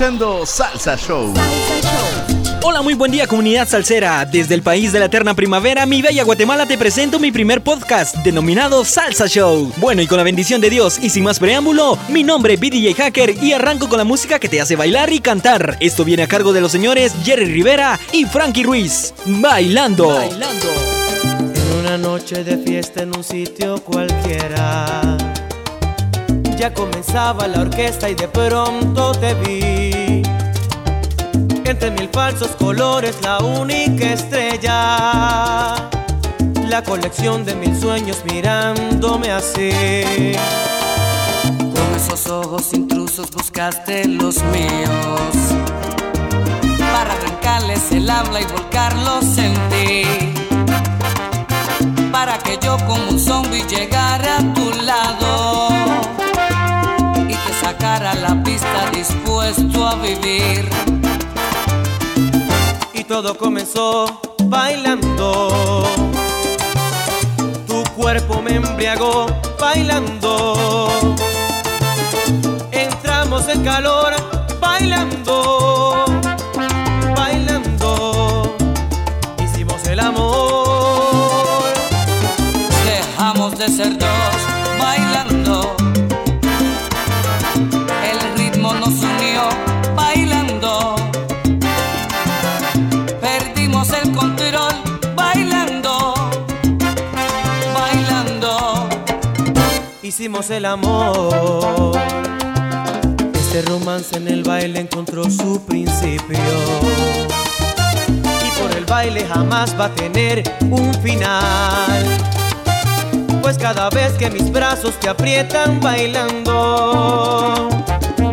escuchando Salsa Show. Hola, muy buen día comunidad salsera. Desde el país de la eterna primavera, mi bella Guatemala, te presento mi primer podcast denominado Salsa Show. Bueno, y con la bendición de Dios y sin más preámbulo, mi nombre es BDJ Hacker y arranco con la música que te hace bailar y cantar. Esto viene a cargo de los señores Jerry Rivera y Frankie Ruiz. Bailando. Bailando. En una noche de fiesta en un sitio cualquiera. Ya comenzaba la orquesta y de pronto te vi. Entre mil falsos colores, la única estrella. La colección de mil sueños mirándome así. Con esos ojos intrusos buscaste los míos. Para arrancarles el habla y volcarlos en ti. Para que yo como un zombie llegara a tu lado. Sacara a la pista dispuesto a vivir. Y todo comenzó bailando. Tu cuerpo me embriagó bailando. Entramos en calor bailando. Hicimos el amor. Este romance en el baile encontró su principio. Y por el baile jamás va a tener un final. Pues cada vez que mis brazos te aprietan bailando,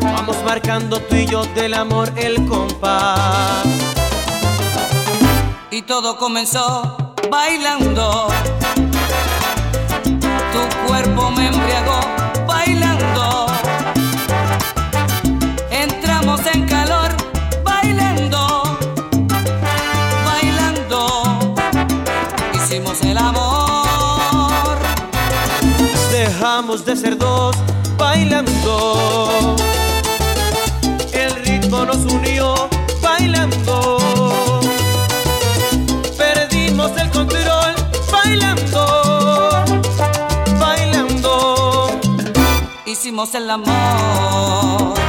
vamos marcando tú y yo del amor el compás. Y todo comenzó bailando. Cuerpo me embriagó bailando. Entramos en calor bailando. Bailando. Hicimos el amor. Dejamos de ser dos bailando. El ritmo nos unió bailando. Perdimos el control bailando. Hicimos el amor.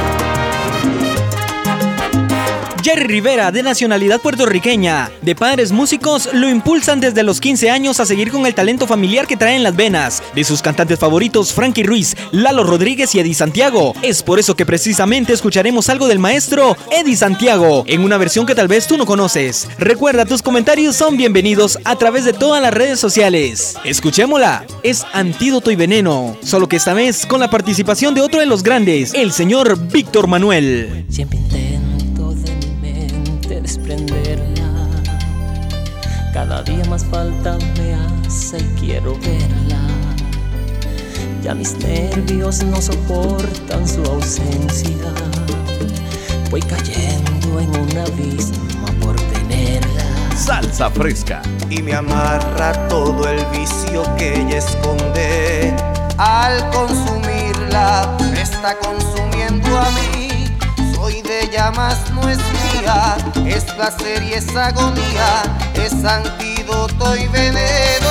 Jerry Rivera, de nacionalidad puertorriqueña, de padres músicos, lo impulsan desde los 15 años a seguir con el talento familiar que trae en las venas. De sus cantantes favoritos, Frankie Ruiz, Lalo Rodríguez y Eddie Santiago. Es por eso que precisamente escucharemos algo del maestro Eddie Santiago, en una versión que tal vez tú no conoces. Recuerda, tus comentarios son bienvenidos a través de todas las redes sociales. Escuchémosla. Es Antídoto y Veneno, solo que esta vez con la participación de otro de los grandes, el señor Víctor Manuel. Siempre intento desprenderla. Cada día más falta me hace y quiero verla. Ya mis nervios no soportan su ausencia. Voy cayendo en un abismo por tenerla. Salsa fresca. y me amarra todo el vicio que ella esconde. Al consumirla, me está consumiendo a mí. Soy de ella, más no es mía. Es placer y es agonía, es antídoto y veneno.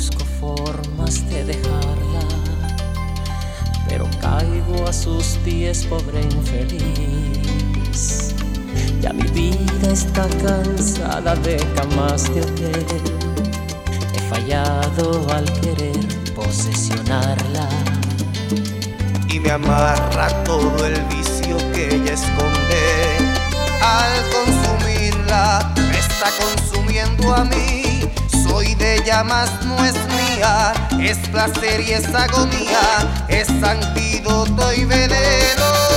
Busco formas de dejarla, pero caigo a sus pies, pobre infeliz. Ya mi vida está cansada de camas de hotel. He fallado al querer posesionarla. Y me amarra todo el vicio que ella esconde. Al consumirla, me está consumiendo a mí. Soy de ella, más no es mía. Es placer y es agonía. Es antídoto y veneno.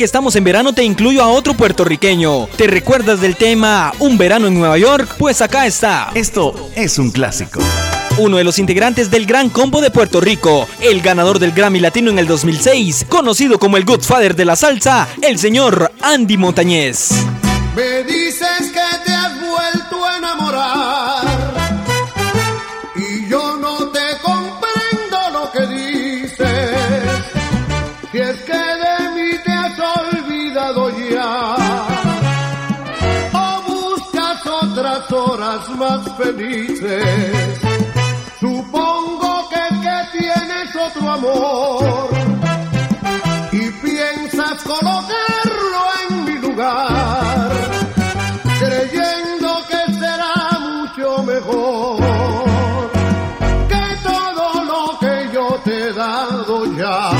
Que estamos en verano te incluyo a otro puertorriqueño. ¿Te recuerdas del tema Un verano en Nueva York? Pues acá está. Esto es un clásico. Uno de los integrantes del Gran Combo de Puerto Rico, el ganador del Grammy Latino en el 2006, conocido como el Godfather de la salsa, el señor Andy Montañez. Me más felices. Supongo que, que tienes otro amor y piensas colocarlo en mi lugar, creyendo que será mucho mejor que todo lo que yo te he dado ya.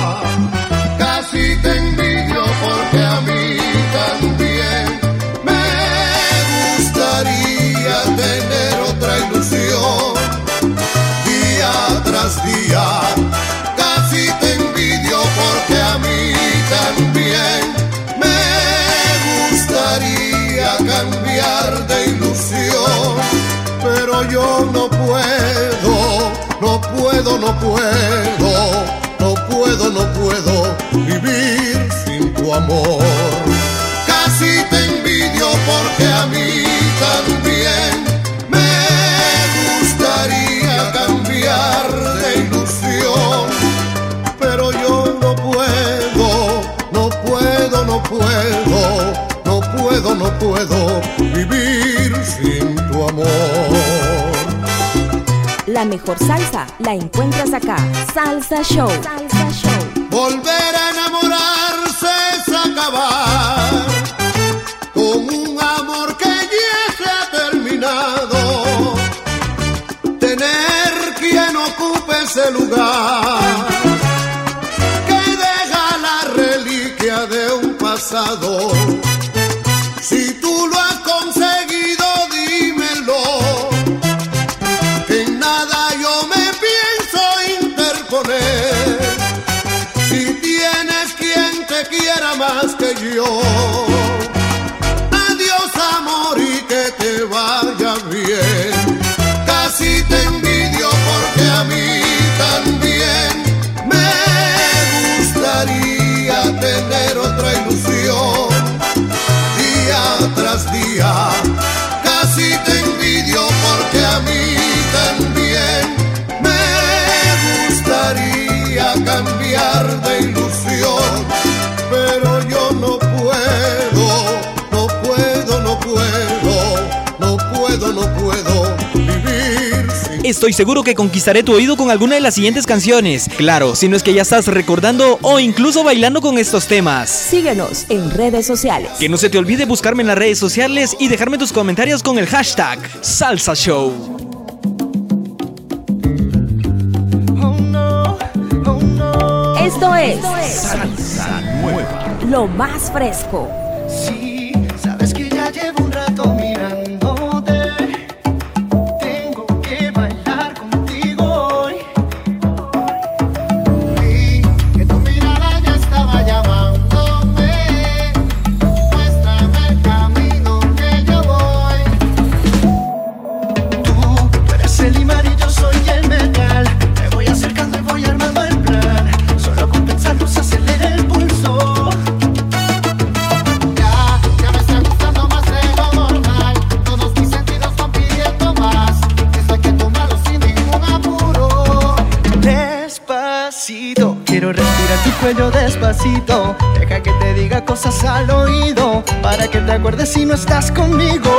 Casi te envidio porque a mí Casi te envidio porque a mí también me gustaría cambiar de ilusión. Pero yo no puedo, no puedo, no puedo, no puedo, no puedo vivir sin tu amor. No puedo vivir sin tu amor. La mejor salsa la encuentras acá. Salsa Show. Salsa Show. Volver a enamorarse es acabar con un amor que ya se ha terminado. Tener quien ocupe ese lugar que deja la reliquia de un pasado. Quiera más que yo. Adiós amor y que te vaya bien. Casi te envidio porque a mí también me gustaría tener otra ilusión. Día tras día, Estoy seguro que conquistaré tu oído con alguna de las siguientes canciones. Claro, si no es que ya estás recordando o incluso bailando con estos temas. Síguenos en redes sociales. Que no se te olvide buscarme en las redes sociales y dejarme tus comentarios con el hashtag Salsa Show. Esto es Salsa Nueva. lo más fresco. Sí, despacito. Deja que te diga cosas al oído. Para que te acuerdes si no estás conmigo.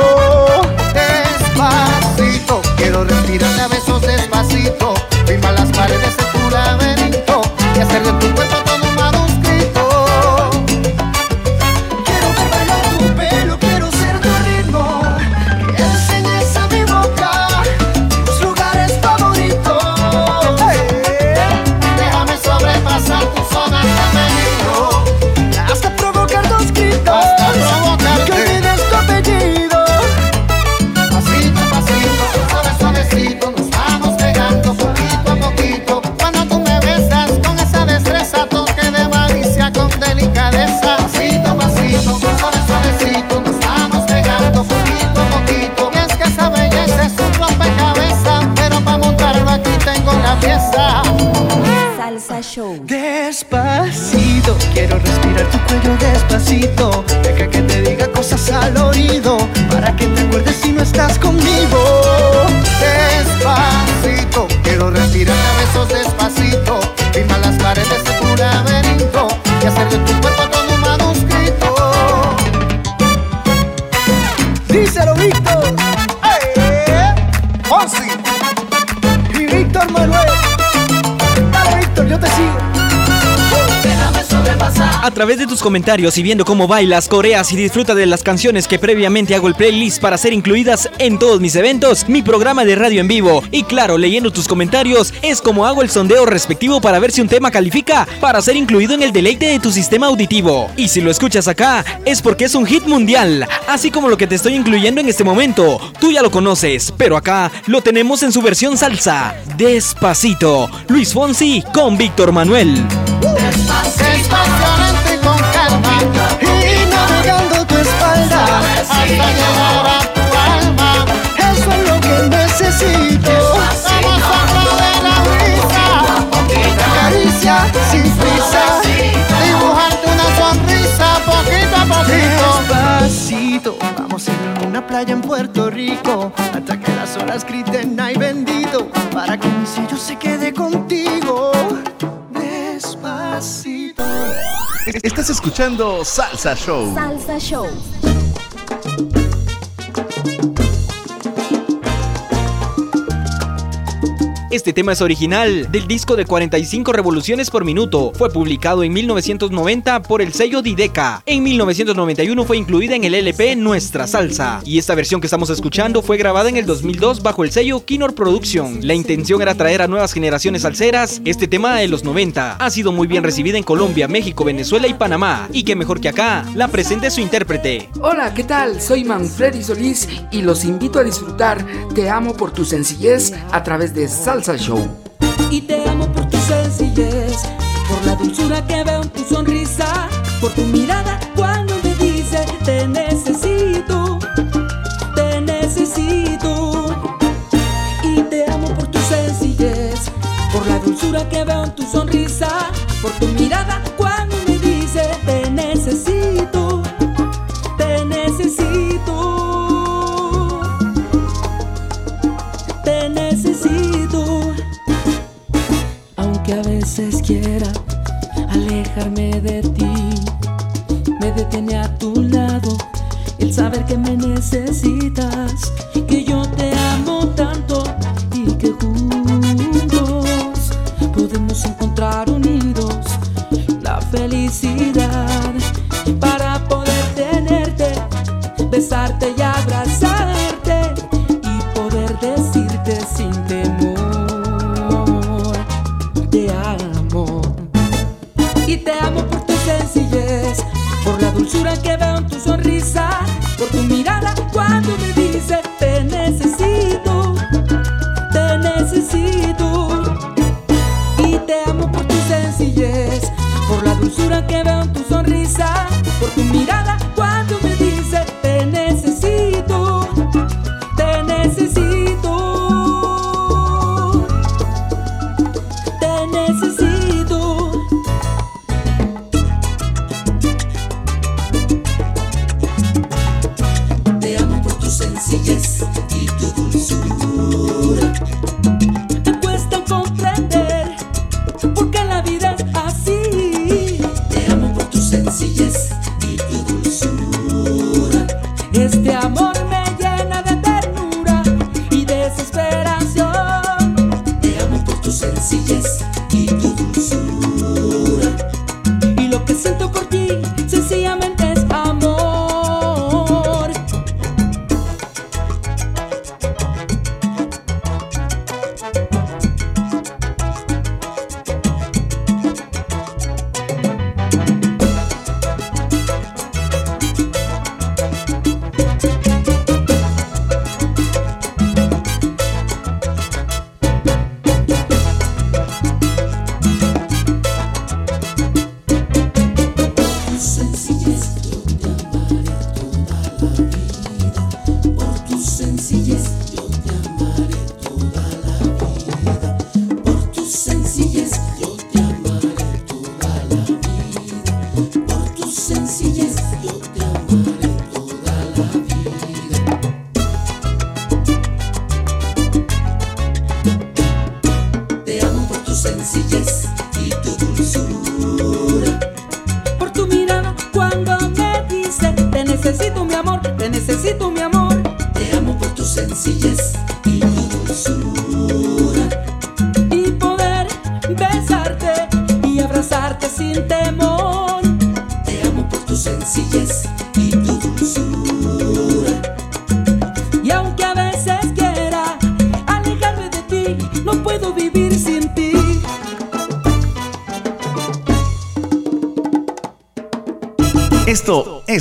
Despacito, quiero respirar a besos despacito. Firma las paredes de tu laberinto. Y hacer de tu cuerpo Show. Despacito, quiero respirar tu cuello despacito. Deja que te diga cosas al oído, para que te acuerdes si no estás conmigo. Despacito, quiero respirar a besos despacito. Firma las paredes de tu laberinto y hacer de tu cuerpo todo un manuscrito. Díselo, Víctor. ¡Eh! Fonsi y Víctor Manuel. Yo te sigo. A través de tus comentarios y viendo cómo bailas, coreas y disfruta de las canciones que previamente hago el playlist para ser incluidas en todos mis eventos, mi programa de radio en vivo. Y claro, leyendo tus comentarios es como hago el sondeo respectivo para ver si un tema califica para ser incluido en el deleite de tu sistema auditivo. Y si lo escuchas acá, es porque es un hit mundial, así como lo que te estoy incluyendo en este momento. Tú ya lo conoces, pero acá lo tenemos en su versión salsa. Despacito, Luis Fonsi con Víctor Manuel. Despacito y con calma Y navegando tu espalda. Hasta llegar a tu alma. Eso es lo que necesito. Vamos a probar la brisa La caricia sin prisa. Dibujarte una sonrisa poquito a poquito. Despacito. Vamos a ir a una playa en Puerto Rico. Hasta que las olas griten ay bendito mi sello se quede contigo Despacito Estás escuchando Salsa Show. Salsa Show. Este tema es original del disco de 45 revoluciones por minuto. Fue publicado en 1990 por el sello Dideca. En 1991 fue incluida en el LP Nuestra Salsa. Y esta versión que estamos escuchando fue grabada en el 2002 bajo el sello Kinor Production. La intención era traer a nuevas generaciones salseras este tema de los 90. Ha sido muy bien recibida en Colombia, México, Venezuela y Panamá. Y que mejor que acá, la presente su intérprete. Hola, ¿qué tal? Soy Manfredi Solís y los invito a disfrutar Te amo por tu sencillez a través de Salsa Show. Y te amo por tu sencillez, por la dulzura que veo en tu sonrisa, por tu mirada cuando me dice te necesito, te necesito. Y te amo por tu sencillez, por la dulzura que veo en tu sonrisa, por tu mirada cuando necesitas, que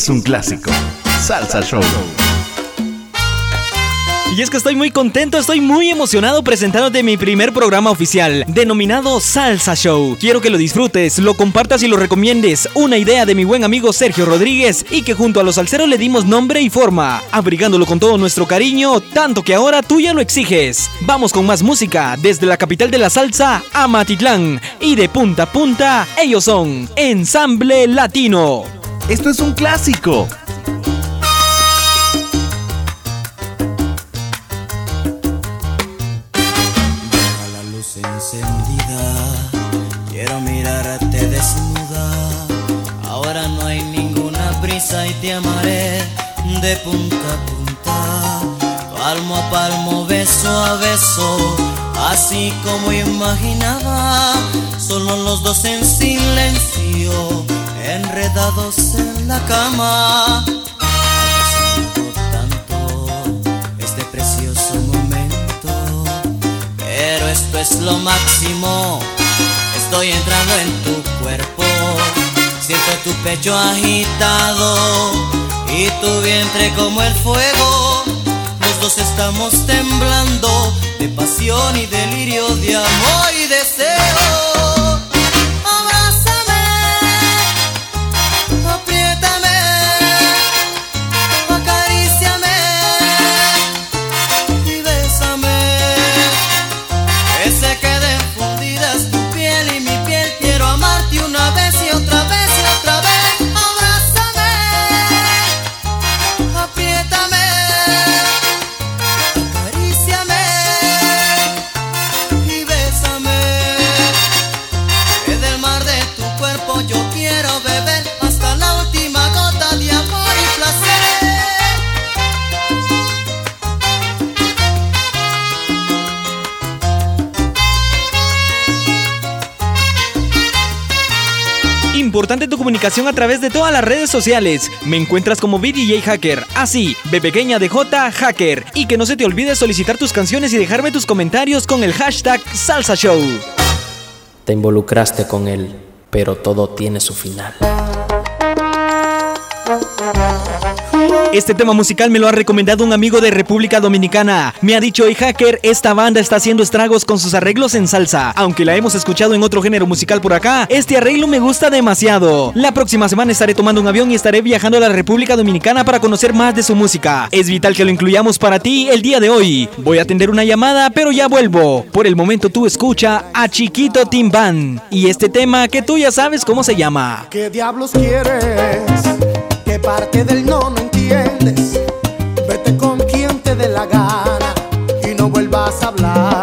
es un clásico. Salsa Show. Y es que estoy muy contento, estoy muy emocionado presentándote mi primer programa oficial, denominado Salsa Show. Quiero que lo disfrutes, lo compartas y lo recomiendes. Una idea de mi buen amigo Sergio Rodríguez y que junto a los salseros le dimos nombre y forma, abrigándolo con todo nuestro cariño, tanto que ahora tú ya lo exiges. Vamos con más música, desde la capital de la salsa a Matitlán. Y de punta a punta, ellos son Ensamble Latino. Esto es un clásico. Deja la luz encendida, quiero mirarte desnuda. Ahora no hay ninguna prisa y te amaré de punta a punta, palmo a palmo, beso a beso, así como imaginaba. Solo los dos en silencio, enredados en la cama. Tanto este precioso momento. Pero esto es lo máximo. Estoy entrando en tu cuerpo. Siento tu pecho agitado y tu vientre como el fuego. Los dos estamos temblando de pasión y delirio, de amor y deseo. A través de todas las redes sociales. Me encuentras como BDJ Hacker, así, B pequeña de J Hacker. Y que no se te olvide solicitar tus canciones y dejarme tus comentarios con el hashtag Salsa Show. Te involucraste con él, pero todo tiene su final. Este tema musical me lo ha recomendado un amigo de República Dominicana. Me ha dicho, hey hacker, esta banda está haciendo estragos con sus arreglos en salsa. Aunque la hemos escuchado en otro género musical por acá, este arreglo me gusta demasiado. La próxima semana estaré tomando un avión y estaré viajando a la República Dominicana para conocer más de su música. Es vital que lo incluyamos para ti el día de hoy. Voy a atender una llamada, pero ya vuelvo. Por el momento tú escucha a Chiquito Timban y este tema que tú ya sabes cómo se llama. ¿Qué diablos quieres? ¿Qué parte del no Vete con quien te dé la gana y no vuelvas a hablar.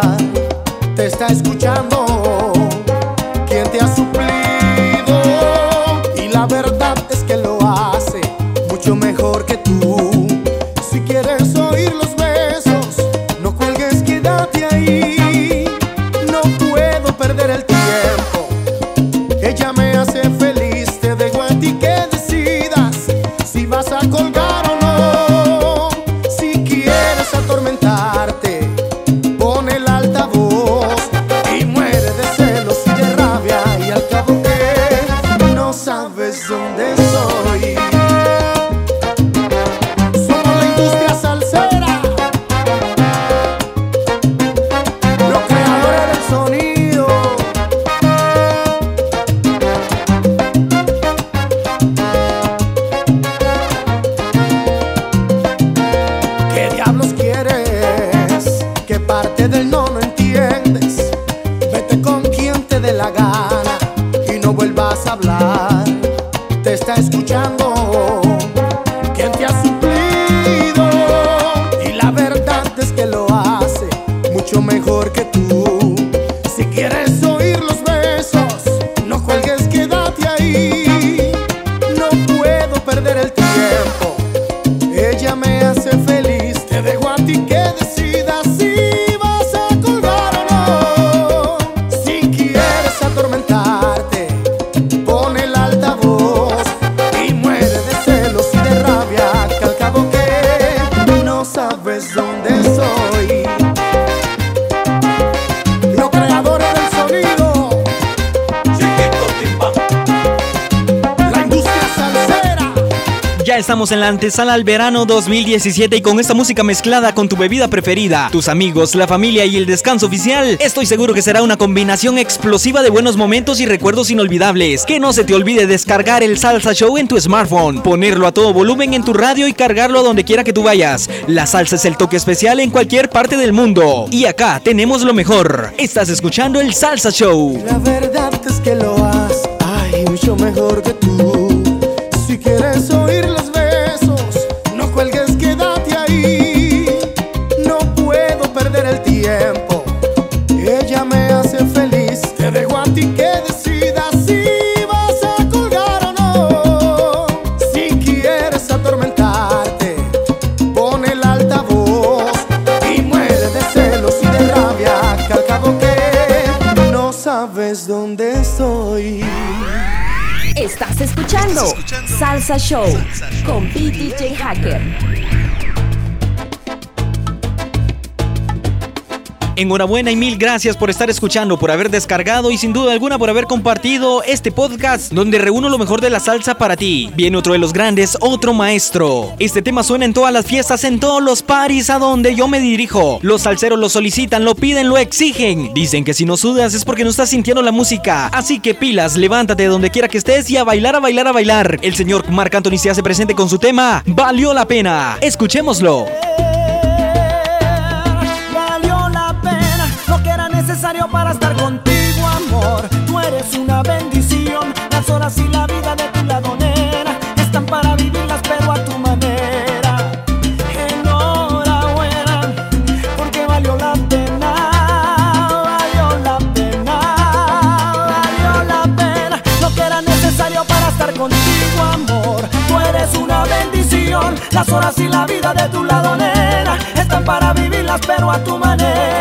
Estamos en la antesala al verano 2017 y con esta música mezclada con tu bebida preferida, tus amigos, la familia y el descanso oficial, estoy seguro que será una combinación explosiva de buenos momentos y recuerdos inolvidables. Que no se te olvide descargar el Salsa Show en tu smartphone, ponerlo a todo volumen en tu radio y cargarlo a donde quiera que tú vayas. La salsa es el toque especial en cualquier parte del mundo. Y acá tenemos lo mejor. Estás escuchando el Salsa Show. La verdad es que lo haces, ay, mucho mejor que tú. Salsa Show con BDJ Hacker. Enhorabuena y mil gracias por estar escuchando, por haber descargado y sin duda alguna por haber compartido este podcast donde reúno lo mejor de la salsa para ti. Viene otro de los grandes, otro maestro. Este tema suena en todas las fiestas, en todos los paris a donde yo me dirijo. Los salseros lo solicitan, lo piden, lo exigen. Dicen que si no sudas es porque no estás sintiendo la música. Así que pilas, levántate de donde quiera que estés y a bailar, a bailar, a bailar. El señor Marc Anthony se hace presente con su tema Valió la pena. Escuchémoslo. Una bendición. Las horas y la vida de tu lado, nena, están para vivirlas, pero a tu manera. Enhorabuena, porque valió la pena. Valió la pena. Valió la pena lo que era necesario para estar contigo, amor. Tú eres una bendición. Las horas y la vida de tu lado, nena, están para vivirlas, pero a tu manera.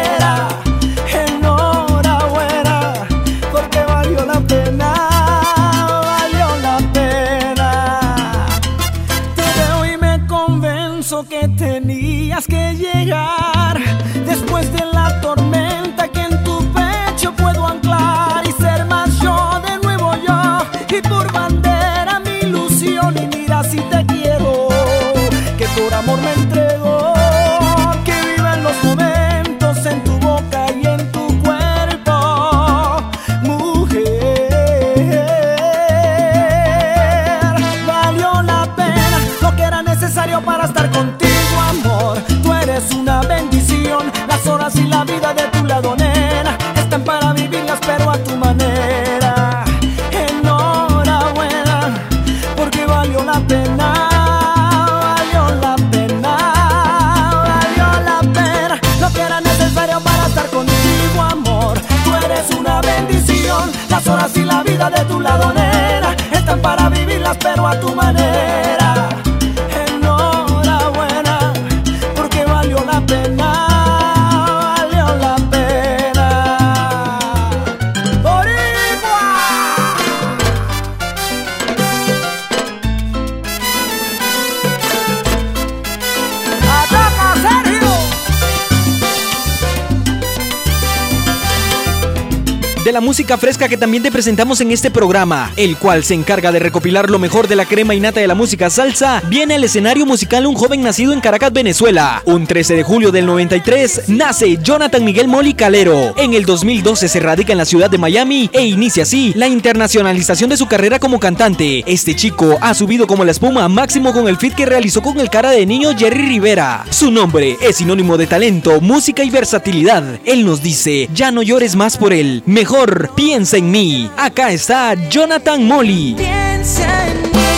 música fresca que también te presentamos en este programa, el cual se encarga de recopilar lo mejor de la crema innata de la música salsa, viene al escenario musical un joven nacido en Caracas, Venezuela. Un 13 de julio del 93 nace Jonathan Miguel Moli Calero. En el 2012 se radica en la ciudad de Miami e inicia así la internacionalización de su carrera como cantante. Este chico ha subido como la espuma máximo con el fit que realizó con el cara de niño Jerry Rivera. Su nombre es sinónimo de talento, música y versatilidad. Él nos dice, ya no llores más por él, mejor Piensa en mí. Acá está Jonathan Molly. Piensa en mí.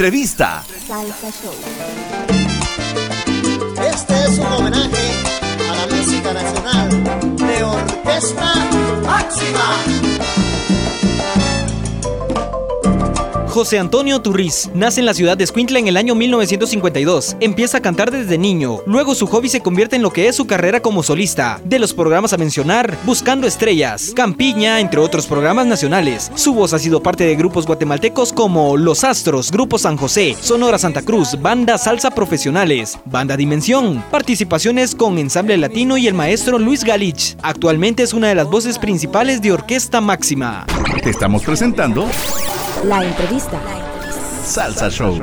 Entrevista. Salsa Show. Este es un homenaje a la música nacional de Orquesta Máxima. José Antonio Turriz nace en la ciudad de Escuintla en el año 1952. Empieza a cantar desde niño. Luego su hobby se convierte en lo que es su carrera como solista. De los programas a mencionar, Buscando Estrellas, Campiña, entre otros programas nacionales. Su voz ha sido parte de grupos guatemaltecos como Los Astros, Grupo San José, Sonora Santa Cruz, Banda Salsa Profesionales, Banda Dimensión, participaciones con Ensamble Latino y el maestro Luis Galich. Actualmente es una de las voces principales de Orquesta Máxima. Te estamos presentando La entrevista. Salsa Show.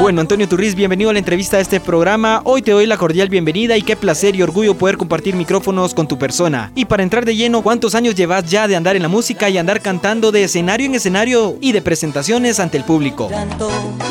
Bueno, Antonio Turriz, bienvenido a la entrevista a este programa. Hoy te doy la cordial bienvenida y qué placer y orgullo poder compartir micrófonos con tu persona. Y para entrar de lleno, ¿cuántos años llevas ya de andar en la música y andar cantando de escenario en escenario y de presentaciones ante el público?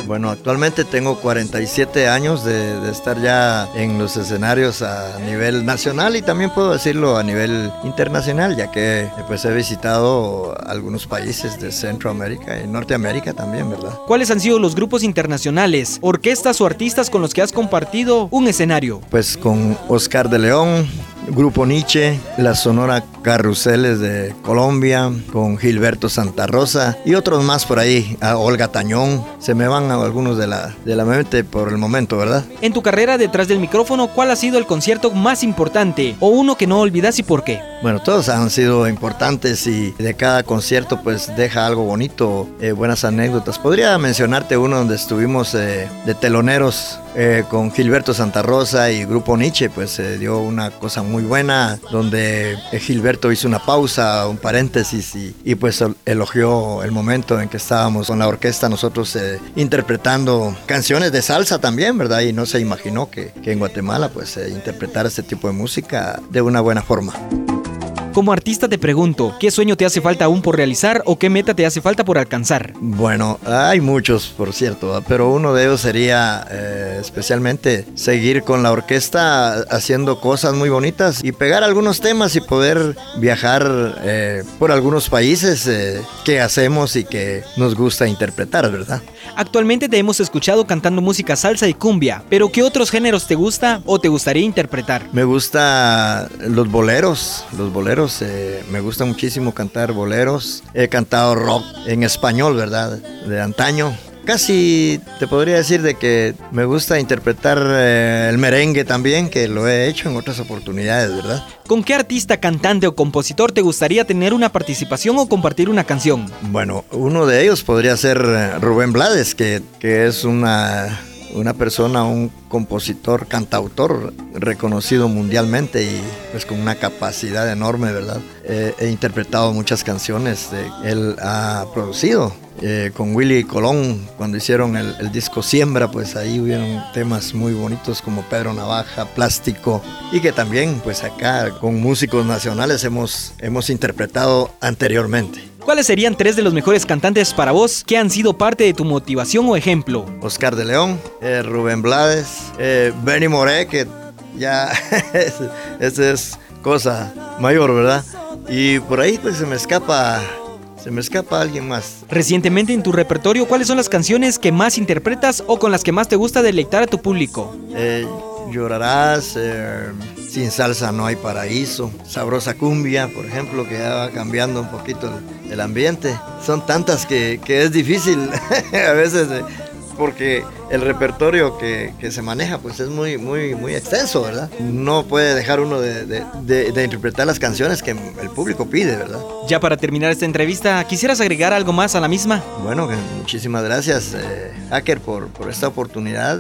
Bueno, actualmente tengo 47 años de, de estar ya en los escenarios a nivel nacional y también puedo decirlo a nivel internacional, ya que pues he visitado algunos países de Centroamérica y Norteamérica también, ¿verdad? ¿Cuáles han sido los grupos internacionales, orquestas o artistas con los que has compartido un escenario? Pues con Oscar de León, Grupo Nietzsche, la Sonora Carruseles de Colombia, con Gilberto Santa Rosa y otros más por ahí, a Olga Tañón. Se me van algunos de la, de la mente por el momento, ¿verdad? En tu carrera detrás del micrófono, ¿cuál ha sido el concierto más importante o uno que no olvidas y por qué? Bueno, todos han sido importantes y de cada concierto pues deja algo bonito, eh, buenas anécdotas. Podría mencionarte uno donde estuvimos eh, de teloneros eh, con Gilberto Santa Rosa y Grupo Nietzsche, pues se dio una cosa muy buena donde eh, Hizo una pausa, un paréntesis y, y, pues elogió el momento en que estábamos con la orquesta nosotros eh, interpretando canciones de salsa también, ¿verdad? Y no se imaginó que, que en Guatemala pues se interpretara este tipo de música de una buena forma. Como artista te pregunto, ¿qué sueño te hace falta aún por realizar o qué meta te hace falta por alcanzar? Bueno, hay muchos, por cierto, pero uno de ellos sería eh, especialmente seguir con la orquesta haciendo cosas muy bonitas y pegar algunos temas y poder viajar eh, por algunos países eh, que hacemos y que nos gusta interpretar, ¿verdad? Actualmente te hemos escuchado cantando música salsa y cumbia, pero ¿qué otros géneros te gusta o te gustaría interpretar? Me gusta los boleros, los boleros eh, me gusta muchísimo cantar boleros. He cantado rock en español, ¿verdad? De antaño. Casi te podría decir de que me gusta interpretar eh, el merengue también, que lo he hecho en otras oportunidades, ¿verdad? ¿Con qué artista, cantante o compositor te gustaría tener una participación o compartir una canción? Bueno, uno de ellos podría ser eh, Rubén Blades, que, que es una una persona, un compositor, cantautor reconocido mundialmente y pues con una capacidad enorme, ¿verdad? Eh, he interpretado muchas canciones, eh, él ha producido. Eh, con Willy Colón, cuando hicieron el, el, disco Siembra, pues ahí hubieron temas muy bonitos como Pedro Navaja, Plástico, y que también, pues acá con músicos nacionales hemos, hemos interpretado anteriormente. ¿Cuáles serían tres de los mejores cantantes para vos que han sido parte de tu motivación o ejemplo? Oscar de León, eh, Rubén Blades, eh, Benny Moré, que ya esa es cosa mayor, ¿verdad? Y por ahí pues se me escapa se me escapa alguien más. Recientemente en tu repertorio, ¿cuáles son las canciones que más interpretas o con las que más te gusta deleitar a tu público? Eh, llorarás, eh, sin salsa no hay paraíso, sabrosa cumbia, por ejemplo, que ya va cambiando un poquito el, el ambiente. Son tantas que, que es difícil a veces eh, porque el repertorio que, que, se maneja pues es muy, muy, muy extenso, ¿verdad? No puede dejar uno de, de, de, de, interpretar las canciones que el público pide, ¿verdad? Ya para terminar esta entrevista, ¿quisieras agregar algo más a la misma? Bueno, muchísimas gracias, eh, Hacker, por, por esta oportunidad.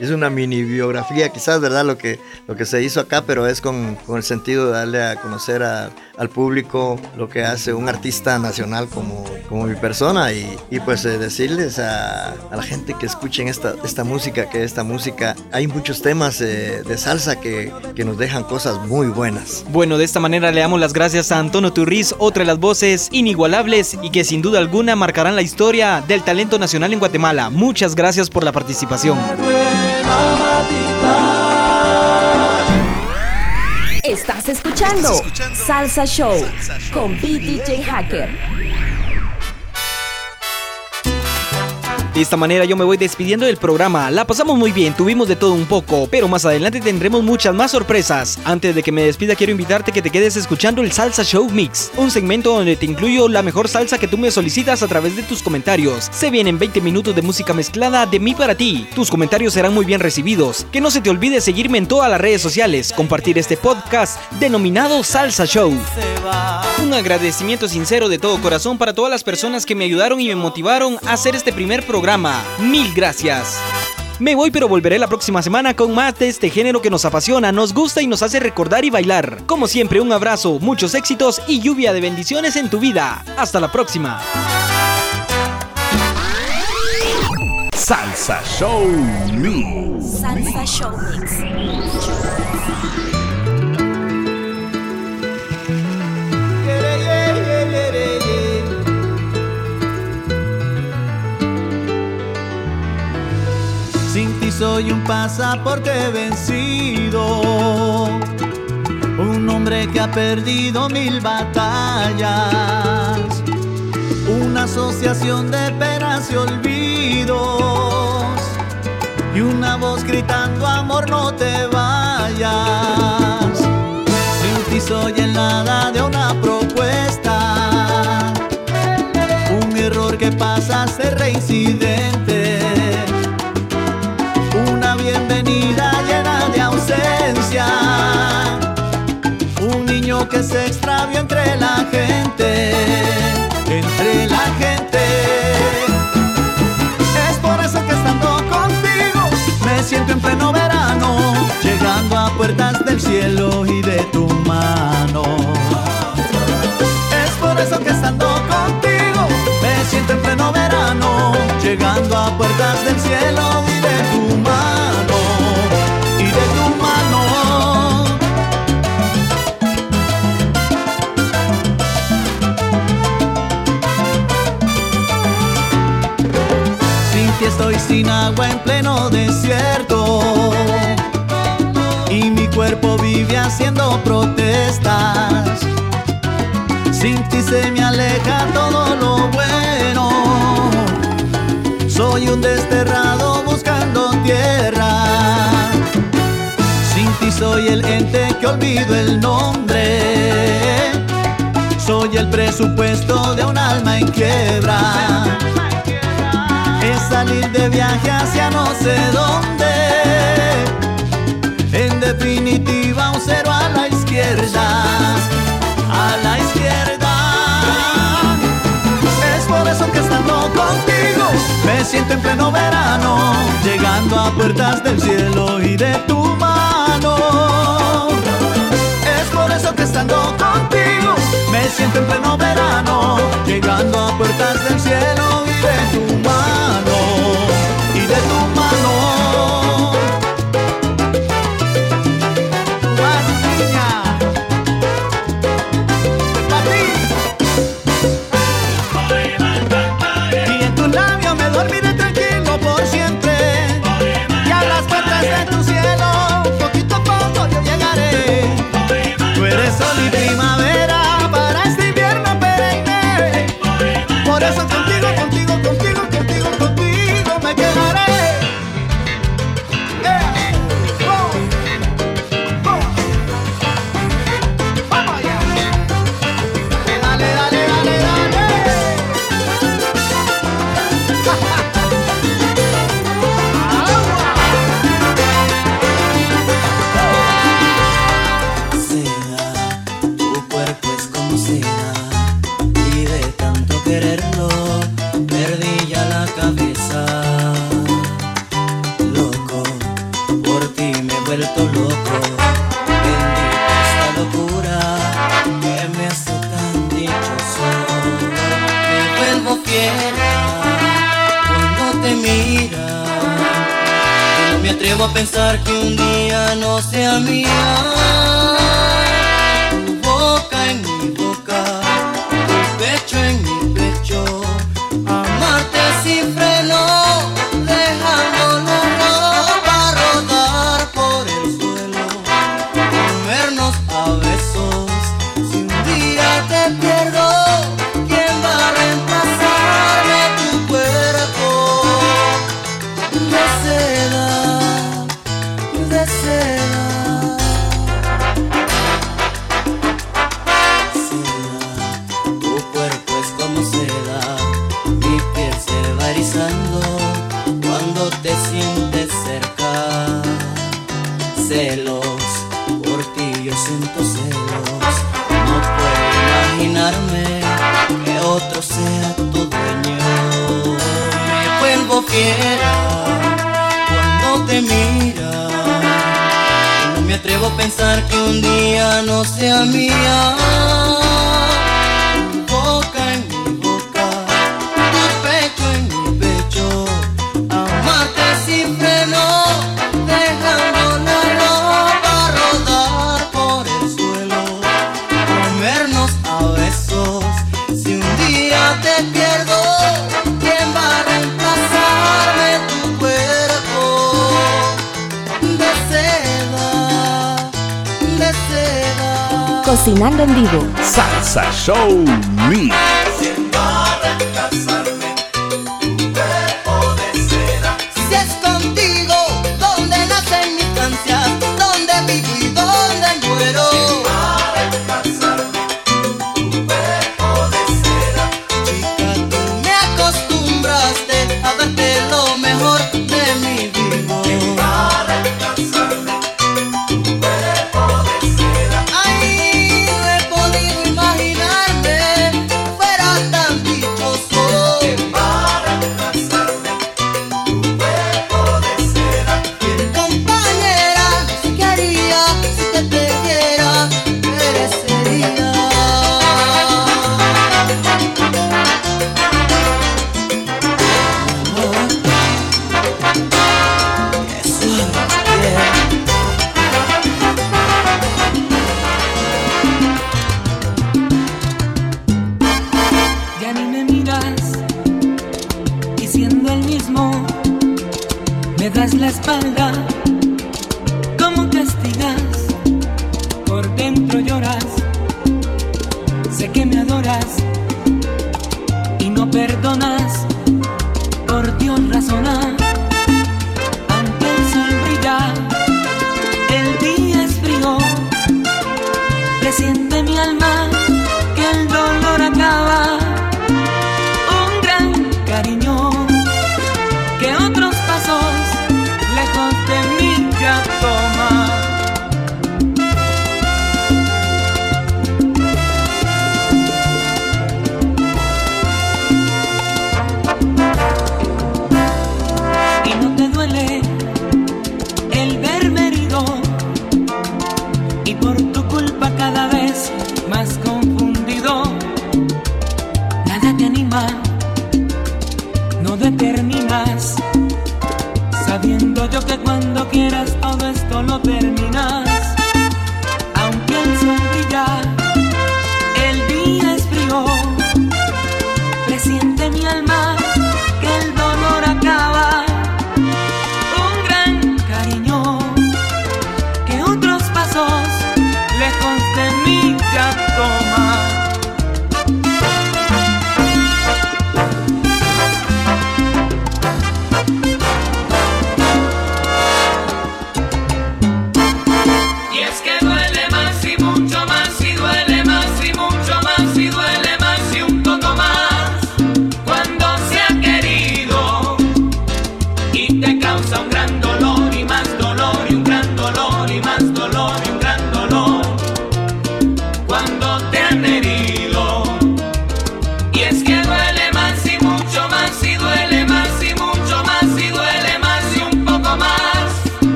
Es una mini biografía quizás, ¿verdad? Lo que, lo que se hizo acá, pero es con, con el sentido de darle a conocer al público lo que hace un artista nacional como, como mi persona y, y pues eh, decirles a, a la gente que escuche esta, esta música, que esta música, hay muchos temas eh, de salsa que, que, nos dejan cosas muy buenas. Bueno, de esta manera le damos las gracias a Antonio Turriz, otra de las voces inigualables y que sin duda alguna marcarán la historia del talento nacional en Guatemala. Muchas gracias por la participación. Estás escuchando, Estás escuchando Salsa, Show Salsa Show con BDJ Hacker. De esta manera yo me voy despidiendo del programa. La pasamos muy bien, tuvimos de todo un poco, pero más adelante tendremos muchas más sorpresas. Antes de que me despida quiero invitarte que te quedes escuchando el Salsa Show Mix, un segmento donde te incluyo la mejor salsa que tú me solicitas a través de tus comentarios. Se vienen 20 minutos de música mezclada de mí para ti. Tus comentarios serán muy bien recibidos. Que no se te olvide seguirme en todas las redes sociales, compartir este podcast denominado Salsa Show. Un agradecimiento sincero de todo corazón para todas las personas que me ayudaron y me motivaron a hacer este primer programa. Mil gracias. Me voy pero volveré la próxima semana con más de este género que nos apasiona, nos gusta y nos hace recordar y bailar. Como siempre, un abrazo, muchos éxitos y lluvia de bendiciones en tu vida. Hasta la próxima. Salsa Show Mix. Salsa Show Mix. Soy un pasaporte vencido, un hombre que ha perdido mil batallas, una asociación de penas y olvidos, y una voz gritando amor no te vayas. Sin ti soy el nada de una propuesta, un error que pasa a ser reincidente entre la gente, entre la gente. Es por eso que estando contigo me siento en pleno verano, llegando a puertas del cielo y de tu mano. Es por eso que estando contigo me siento en pleno verano, llegando a puertas del cielo Sin agua en pleno desierto y mi cuerpo vive haciendo protestas. Sin ti se me aleja todo lo bueno. Soy un desterrado buscando tierra. Sin ti soy el ente que olvido el nombre. Soy el presupuesto de un alma en quiebra. Salir de viaje hacia no sé dónde. En definitiva, un cero a la izquierda. A la izquierda. Es por eso que estando contigo me siento en pleno verano, llegando a puertas del cielo y de tu mano. Es por eso que estando contigo me siento en pleno verano, llegando a puertas del cielo y de tu mano. Y de Cocinando en vivo. Salsa Show Mix.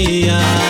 Yeah.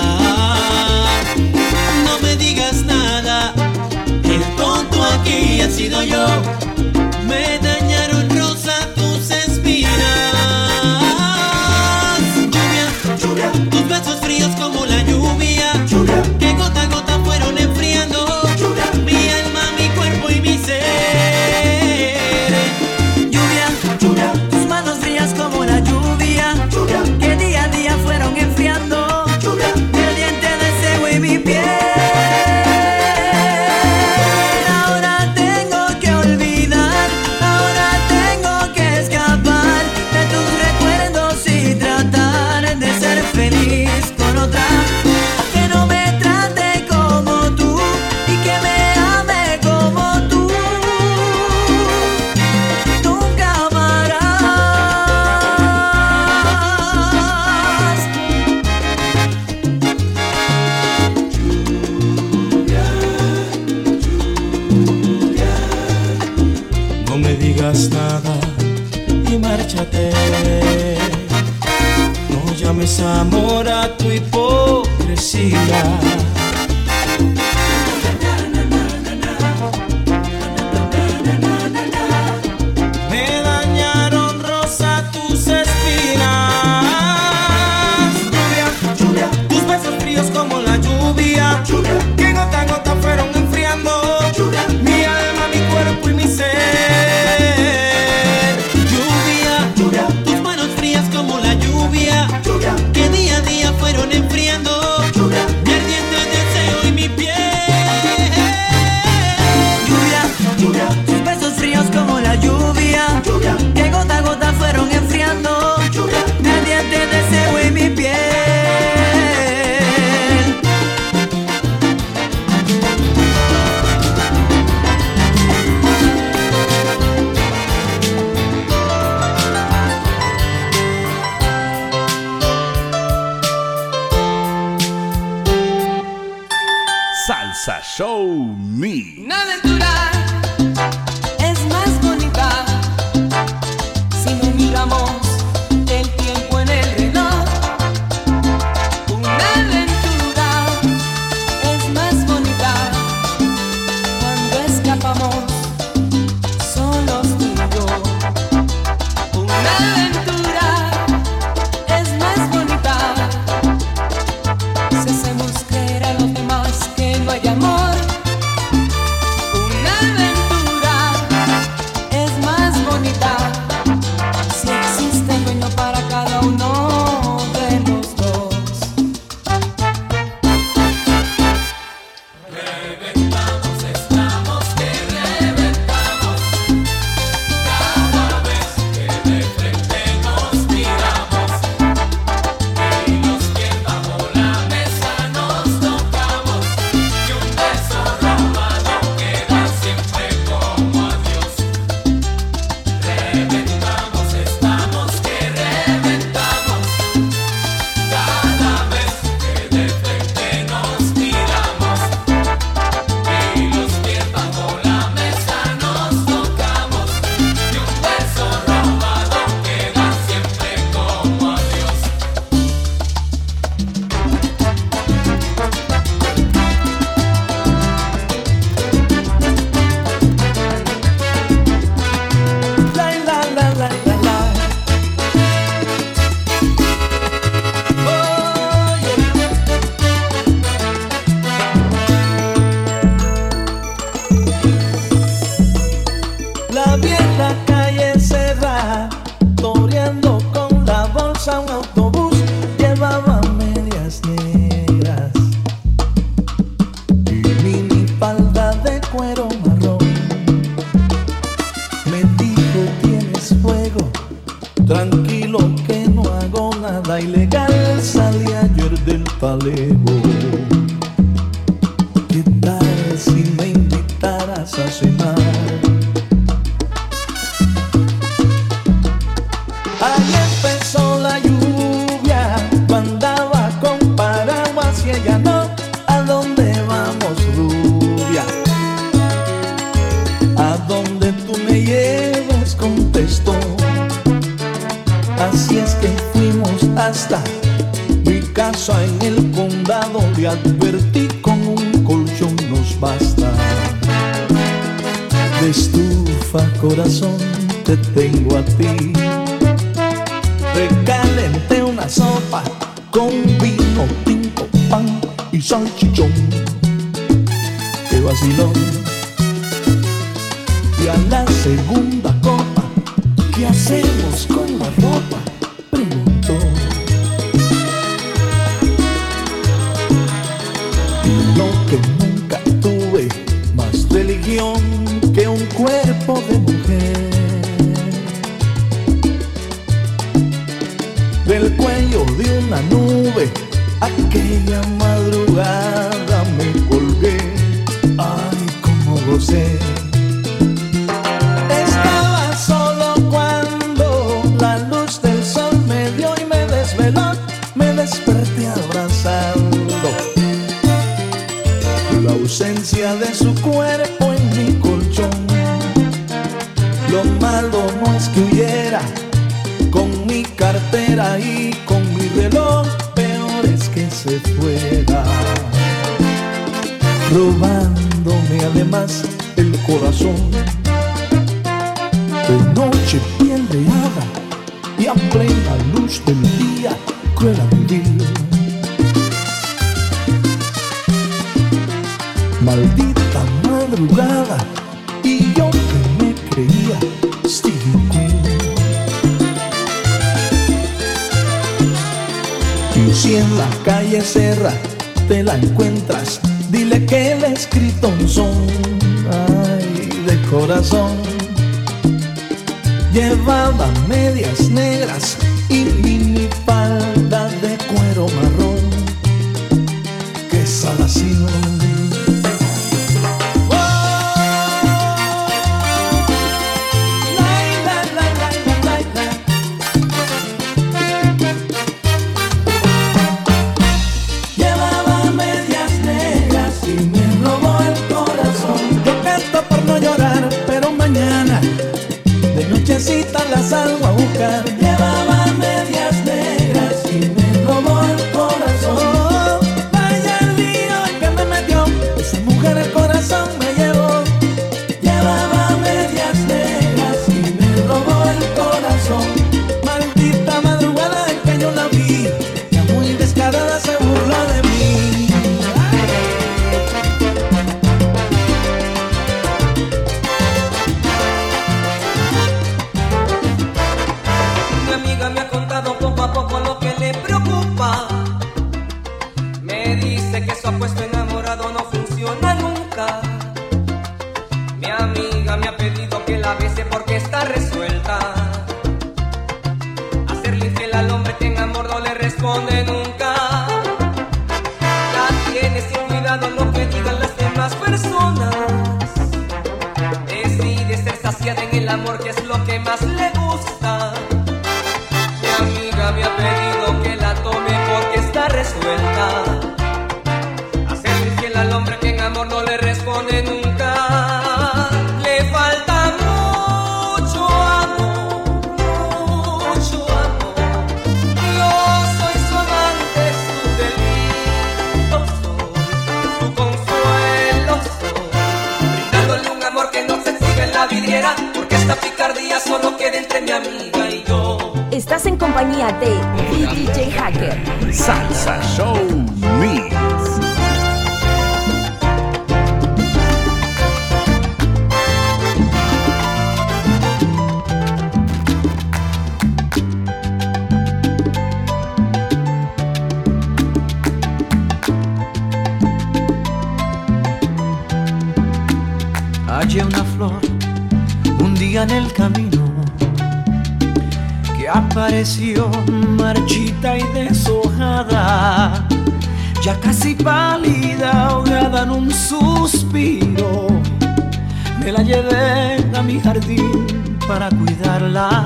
para cuidarla,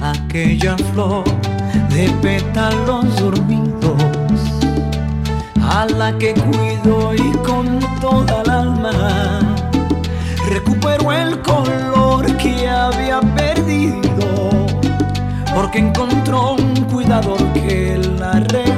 aquella flor de pétalos dormidos, a la que cuido y con toda el alma recupero el color que había perdido, porque encontró un cuidador que la regaló.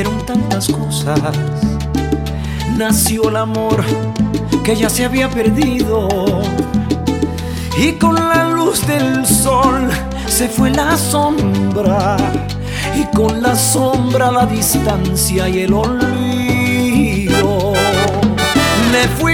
tantas cosas. Nació el amor que ya se había perdido. Y con la luz del sol se fue la sombra. Y con la sombra la distancia y el olvido. Me fui